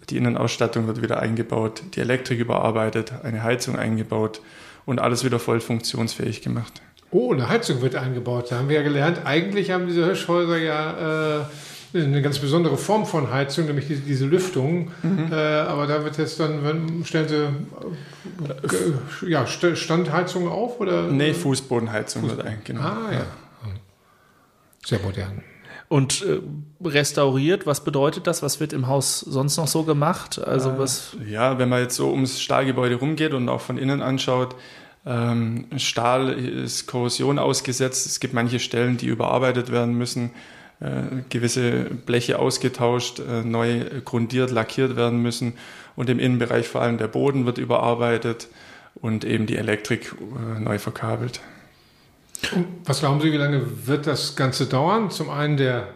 Die Innenausstattung wird wieder eingebaut, die Elektrik überarbeitet, eine Heizung eingebaut und alles wieder voll funktionsfähig gemacht. Oh, eine Heizung wird eingebaut. Da haben wir ja gelernt, eigentlich haben diese Hirschhäuser ja äh, eine ganz besondere Form von Heizung, nämlich diese, diese Lüftung. Mhm. Äh, aber da wird jetzt dann, wenn, stellen Sie äh, ja, Standheizung auf? Oder? Nee, Fußbodenheizung Fußboden. wird genau. Ah, ja. Sehr modern. Und äh, restauriert, was bedeutet das? Was wird im Haus sonst noch so gemacht? Also äh, was? Ja, wenn man jetzt so ums Stahlgebäude rumgeht und auch von innen anschaut, ähm, Stahl ist Korrosion ausgesetzt. Es gibt manche Stellen, die überarbeitet werden müssen. Äh, gewisse Bleche ausgetauscht, äh, neu grundiert, lackiert werden müssen. Und im Innenbereich vor allem der Boden wird überarbeitet und eben die Elektrik äh, neu verkabelt. Was glauben Sie, wie lange wird das Ganze dauern? Zum einen der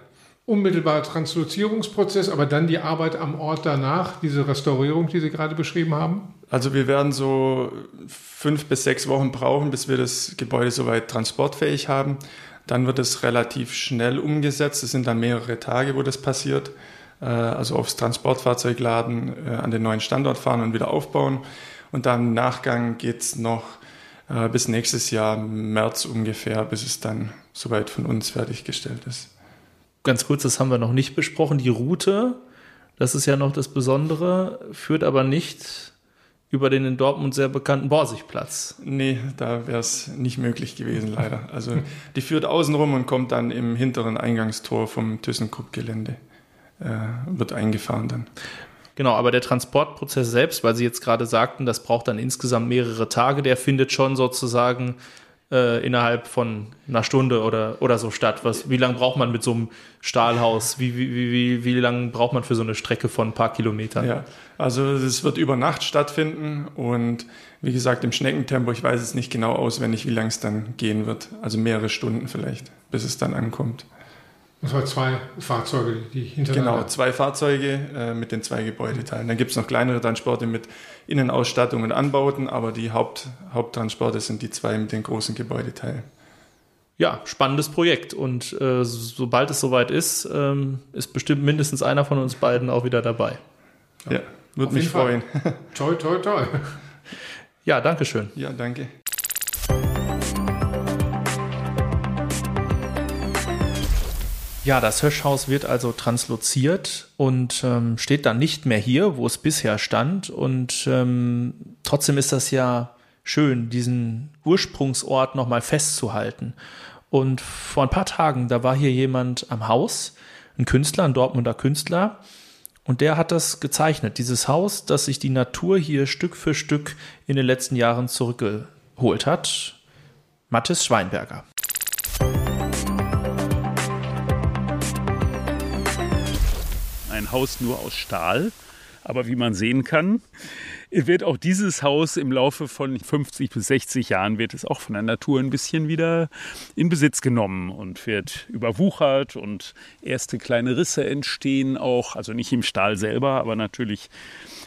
unmittelbare Translozierungsprozess, aber dann die Arbeit am Ort danach, diese Restaurierung, die Sie gerade beschrieben haben? Also wir werden so fünf bis sechs Wochen brauchen, bis wir das Gebäude soweit transportfähig haben. Dann wird es relativ schnell umgesetzt. Es sind dann mehrere Tage, wo das passiert. Äh, also aufs Transportfahrzeug laden, äh, an den neuen Standort fahren und wieder aufbauen. Und dann im Nachgang geht es noch äh, bis nächstes Jahr, März ungefähr, bis es dann soweit von uns fertiggestellt ist. Ganz kurz, das haben wir noch nicht besprochen. Die Route, das ist ja noch das Besondere, führt aber nicht über den in Dortmund sehr bekannten Borsigplatz. Nee, da wäre es nicht möglich gewesen, leider. Also die führt außenrum und kommt dann im hinteren Eingangstor vom ThyssenKrupp-Gelände. Äh, wird eingefahren dann. Genau, aber der Transportprozess selbst, weil Sie jetzt gerade sagten, das braucht dann insgesamt mehrere Tage, der findet schon sozusagen äh, innerhalb von einer Stunde oder, oder so statt. Was, wie lange braucht man mit so einem Stahlhaus? Wie, wie, wie, wie lange braucht man für so eine Strecke von ein paar Kilometern? Ja, also es wird über Nacht stattfinden und wie gesagt im Schneckentempo, ich weiß es nicht genau auswendig, wie lange es dann gehen wird. Also mehrere Stunden vielleicht, bis es dann ankommt. Das waren zwei Fahrzeuge, die hintereinander. Genau, zwei Fahrzeuge äh, mit den zwei Gebäudeteilen. Dann gibt es noch kleinere Transporte mit Innenausstattung und Anbauten, aber die Haupt, Haupttransporte sind die zwei mit den großen Gebäudeteilen. Ja, spannendes Projekt. Und äh, sobald es soweit ist, ähm, ist bestimmt mindestens einer von uns beiden auch wieder dabei. Ja, ja würde mich freuen. [LAUGHS] toi, toi, toi. Ja, danke schön. Ja, danke. Ja, das Höschhaus wird also transloziert und ähm, steht dann nicht mehr hier, wo es bisher stand. Und ähm, trotzdem ist das ja schön, diesen Ursprungsort nochmal festzuhalten. Und vor ein paar Tagen, da war hier jemand am Haus, ein Künstler, ein Dortmunder Künstler, und der hat das gezeichnet, dieses Haus, das sich die Natur hier Stück für Stück in den letzten Jahren zurückgeholt hat. Mathis Schweinberger. Ein Haus nur aus Stahl. Aber wie man sehen kann, wird auch dieses Haus im Laufe von 50 bis 60 Jahren wird es auch von der Natur ein bisschen wieder in Besitz genommen und wird überwuchert und erste kleine Risse entstehen auch, also nicht im Stahl selber, aber natürlich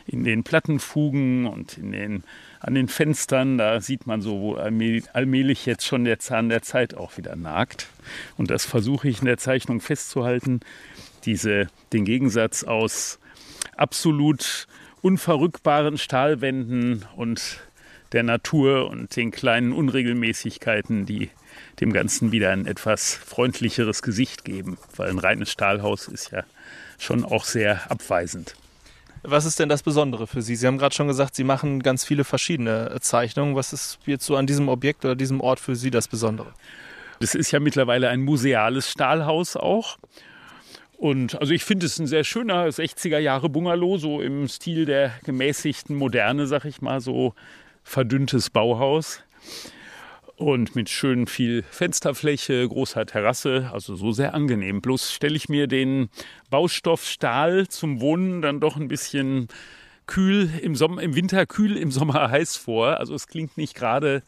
in den Plattenfugen und in den an den Fenstern, da sieht man so, wo allmählich jetzt schon der Zahn der Zeit auch wieder nagt. Und das versuche ich in der Zeichnung festzuhalten, diese, den Gegensatz aus absolut unverrückbaren Stahlwänden und der Natur und den kleinen Unregelmäßigkeiten, die dem Ganzen wieder ein etwas freundlicheres Gesicht geben, weil ein reines Stahlhaus ist ja schon auch sehr abweisend. Was ist denn das Besondere für Sie? Sie haben gerade schon gesagt, Sie machen ganz viele verschiedene Zeichnungen. Was ist jetzt so an diesem Objekt oder diesem Ort für Sie das Besondere? Das ist ja mittlerweile ein museales Stahlhaus auch. Und also ich finde es ein sehr schöner 60er Jahre Bungalow, so im Stil der gemäßigten Moderne, sag ich mal, so verdünntes Bauhaus und mit schön viel Fensterfläche, großer Terrasse, also so sehr angenehm. Bloß stelle ich mir den Baustoff Stahl zum Wohnen dann doch ein bisschen kühl im Sommer, im Winter kühl, im Sommer [LAUGHS] heiß vor. Also es klingt nicht gerade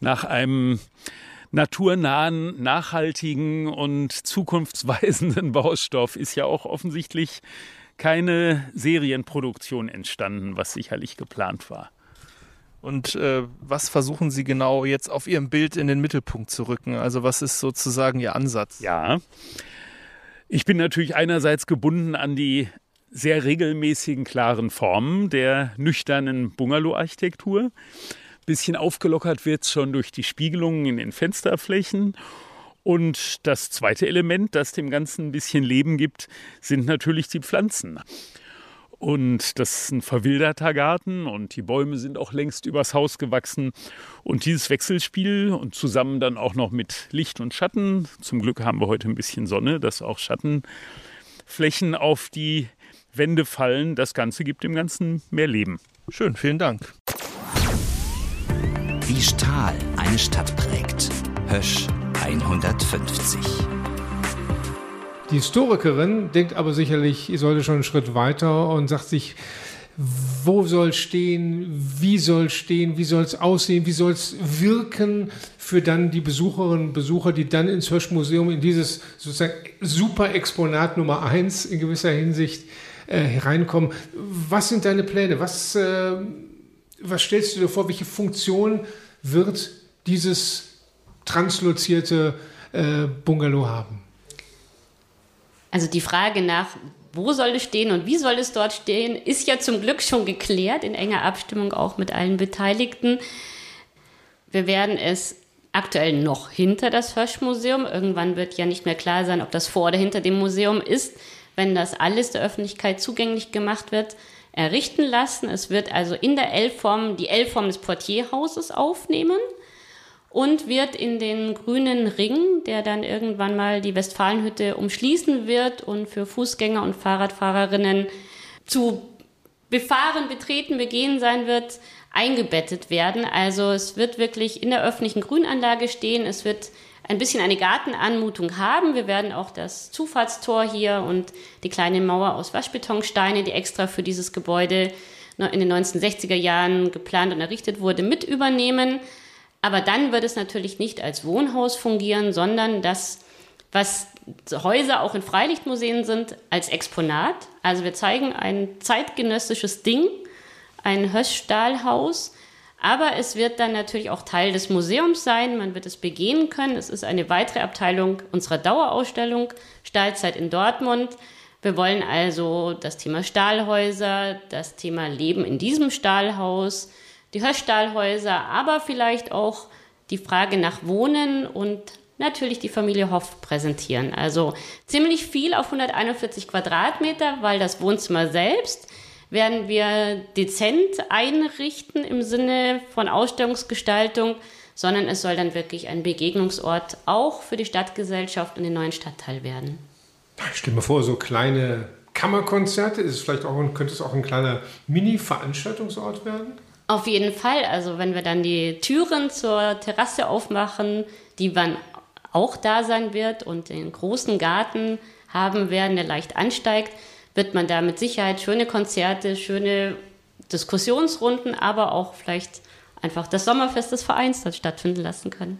nach einem naturnahen, nachhaltigen und zukunftsweisenden [LAUGHS] Baustoff. Ist ja auch offensichtlich keine Serienproduktion entstanden, was sicherlich geplant war. Und äh, was versuchen Sie genau jetzt auf Ihrem Bild in den Mittelpunkt zu rücken? Also was ist sozusagen Ihr Ansatz? Ja, ich bin natürlich einerseits gebunden an die sehr regelmäßigen, klaren Formen der nüchternen Bungalow-Architektur. Bisschen aufgelockert wird schon durch die Spiegelungen in den Fensterflächen. Und das zweite Element, das dem Ganzen ein bisschen Leben gibt, sind natürlich die Pflanzen. Und das ist ein verwilderter Garten und die Bäume sind auch längst übers Haus gewachsen. Und dieses Wechselspiel und zusammen dann auch noch mit Licht und Schatten, zum Glück haben wir heute ein bisschen Sonne, dass auch Schattenflächen auf die Wände fallen, das Ganze gibt dem Ganzen mehr Leben. Schön, vielen Dank. Wie Stahl eine Stadt prägt. Hösch 150. Die Historikerin denkt aber sicherlich, ich sollte schon einen Schritt weiter und sagt sich, wo soll stehen, wie soll stehen, wie soll es aussehen, wie soll es wirken für dann die Besucherinnen und Besucher, die dann ins Hirschmuseum in dieses sozusagen super Exponat Nummer eins in gewisser Hinsicht äh, hereinkommen. Was sind deine Pläne? Was, äh, was stellst du dir vor? Welche Funktion wird dieses translozierte äh, Bungalow haben? Also die Frage nach, wo soll es stehen und wie soll es dort stehen, ist ja zum Glück schon geklärt, in enger Abstimmung auch mit allen Beteiligten. Wir werden es aktuell noch hinter das Höschmuseum. Irgendwann wird ja nicht mehr klar sein, ob das vor oder hinter dem Museum ist, wenn das alles der Öffentlichkeit zugänglich gemacht wird, errichten lassen. Es wird also in der L-Form die L-Form des Portierhauses aufnehmen und wird in den grünen Ring, der dann irgendwann mal die Westfalenhütte umschließen wird und für Fußgänger und Fahrradfahrerinnen zu befahren, betreten, begehen sein wird, eingebettet werden. Also es wird wirklich in der öffentlichen Grünanlage stehen. Es wird ein bisschen eine Gartenanmutung haben. Wir werden auch das Zufahrtstor hier und die kleine Mauer aus Waschbetonsteine, die extra für dieses Gebäude in den 1960er Jahren geplant und errichtet wurde, mit übernehmen. Aber dann wird es natürlich nicht als Wohnhaus fungieren, sondern das, was Häuser auch in Freilichtmuseen sind, als Exponat. Also wir zeigen ein zeitgenössisches Ding, ein Höschstahlhaus. Aber es wird dann natürlich auch Teil des Museums sein. Man wird es begehen können. Es ist eine weitere Abteilung unserer Dauerausstellung Stahlzeit in Dortmund. Wir wollen also das Thema Stahlhäuser, das Thema Leben in diesem Stahlhaus, die Höschstahlhäuser, aber vielleicht auch die Frage nach Wohnen und natürlich die Familie Hoff präsentieren. Also ziemlich viel auf 141 Quadratmeter, weil das Wohnzimmer selbst werden wir dezent einrichten im Sinne von Ausstellungsgestaltung, sondern es soll dann wirklich ein Begegnungsort auch für die Stadtgesellschaft und den neuen Stadtteil werden. Ich stelle mir vor, so kleine Kammerkonzerte, ist es vielleicht auch, könnte es auch ein kleiner Mini-Veranstaltungsort werden? Auf jeden Fall. Also wenn wir dann die Türen zur Terrasse aufmachen, die wann auch da sein wird und den großen Garten haben werden, der leicht ansteigt, wird man da mit Sicherheit schöne Konzerte, schöne Diskussionsrunden, aber auch vielleicht einfach das Sommerfest des Vereins dort stattfinden lassen können.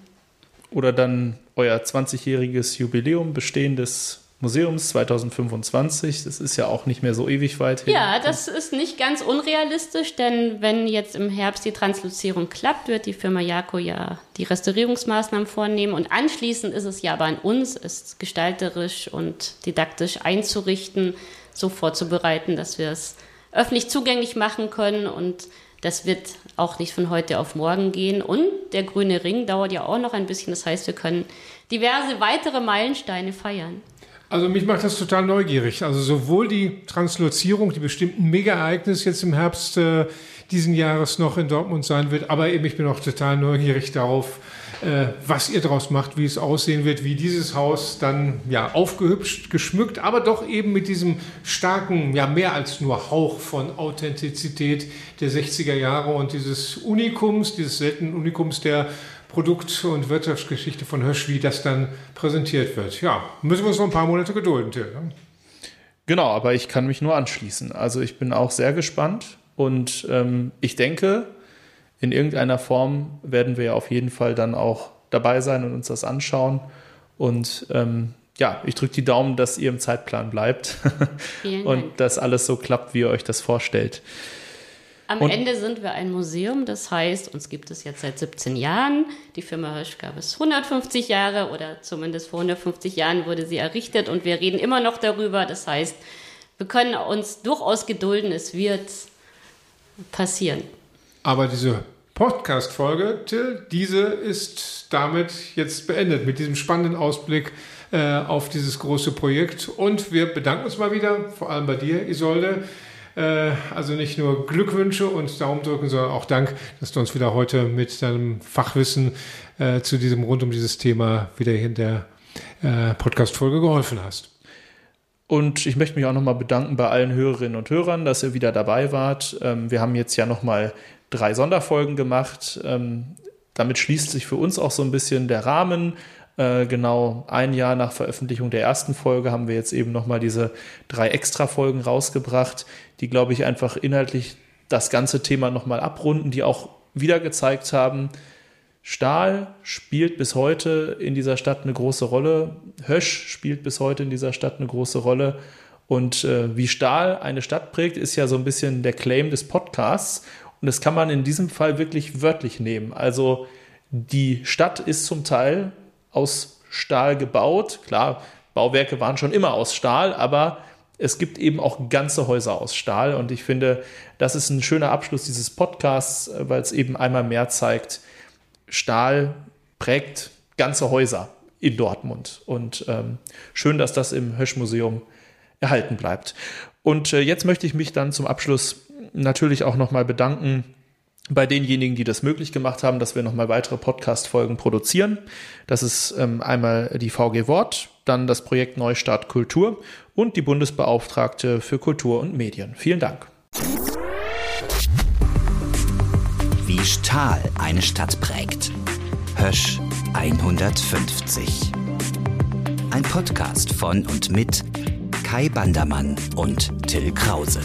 Oder dann euer 20-jähriges Jubiläum bestehen des Museums 2025. Das ist ja auch nicht mehr so ewig weit hin. Ja, das ist nicht ganz unrealistisch, denn wenn jetzt im Herbst die Transluzierung klappt, wird die Firma Jako ja die Restaurierungsmaßnahmen vornehmen und anschließend ist es ja aber an uns, es gestalterisch und didaktisch einzurichten, so vorzubereiten, dass wir es öffentlich zugänglich machen können und das wird auch nicht von heute auf morgen gehen. Und der grüne Ring dauert ja auch noch ein bisschen. Das heißt, wir können diverse weitere Meilensteine feiern. Also mich macht das total neugierig. Also sowohl die Translozierung, die bestimmten Mega-Ereignis jetzt im Herbst äh, diesen Jahres noch in Dortmund sein wird, aber eben ich bin auch total neugierig darauf, äh, was ihr daraus macht, wie es aussehen wird, wie dieses Haus dann ja aufgehübscht, geschmückt, aber doch eben mit diesem starken, ja mehr als nur Hauch von Authentizität der 60er Jahre und dieses Unikums, dieses seltenen Unikums der Produkt- und Wirtschaftsgeschichte von Hösch, wie das dann präsentiert wird. Ja, müssen wir uns noch ein paar Monate gedulden, Till. Ne? Genau, aber ich kann mich nur anschließen. Also ich bin auch sehr gespannt und ähm, ich denke, in irgendeiner Form werden wir ja auf jeden Fall dann auch dabei sein und uns das anschauen. Und ähm, ja, ich drücke die Daumen, dass ihr im Zeitplan bleibt [LAUGHS] und dass alles so klappt, wie ihr euch das vorstellt. Am und Ende sind wir ein Museum, das heißt, uns gibt es jetzt seit 17 Jahren. Die Firma Hirsch gab es 150 Jahre oder zumindest vor 150 Jahren wurde sie errichtet und wir reden immer noch darüber. Das heißt, wir können uns durchaus gedulden, es wird passieren. Aber diese Podcast-Folge, Till, diese ist damit jetzt beendet mit diesem spannenden Ausblick äh, auf dieses große Projekt. Und wir bedanken uns mal wieder, vor allem bei dir, Isolde. Äh, also nicht nur Glückwünsche und Daumen drücken, sondern auch Dank, dass du uns wieder heute mit deinem Fachwissen äh, zu diesem rund um dieses Thema wieder in der äh, Podcast-Folge geholfen hast. Und ich möchte mich auch nochmal bedanken bei allen Hörerinnen und Hörern, dass ihr wieder dabei wart. Ähm, wir haben jetzt ja nochmal drei Sonderfolgen gemacht. Ähm, damit schließt sich für uns auch so ein bisschen der Rahmen. Äh, genau ein Jahr nach Veröffentlichung der ersten Folge haben wir jetzt eben nochmal diese drei Extra-Folgen rausgebracht, die, glaube ich, einfach inhaltlich das ganze Thema nochmal abrunden, die auch wieder gezeigt haben, Stahl spielt bis heute in dieser Stadt eine große Rolle. Hösch spielt bis heute in dieser Stadt eine große Rolle. Und äh, wie Stahl eine Stadt prägt, ist ja so ein bisschen der Claim des Podcasts. Und das kann man in diesem Fall wirklich wörtlich nehmen. Also die Stadt ist zum Teil aus Stahl gebaut. Klar, Bauwerke waren schon immer aus Stahl, aber es gibt eben auch ganze Häuser aus Stahl. Und ich finde, das ist ein schöner Abschluss dieses Podcasts, weil es eben einmal mehr zeigt, Stahl prägt ganze Häuser in Dortmund. Und ähm, schön, dass das im Hösch-Museum erhalten bleibt. Und äh, jetzt möchte ich mich dann zum Abschluss natürlich auch nochmal bedanken bei denjenigen, die das möglich gemacht haben, dass wir nochmal weitere Podcast-Folgen produzieren. Das ist ähm, einmal die VG Wort, dann das Projekt Neustart Kultur und die Bundesbeauftragte für Kultur und Medien. Vielen Dank. Wie Stahl eine Stadt prägt. Hösch 150. Ein Podcast von und mit Kai Bandermann und Till Krause.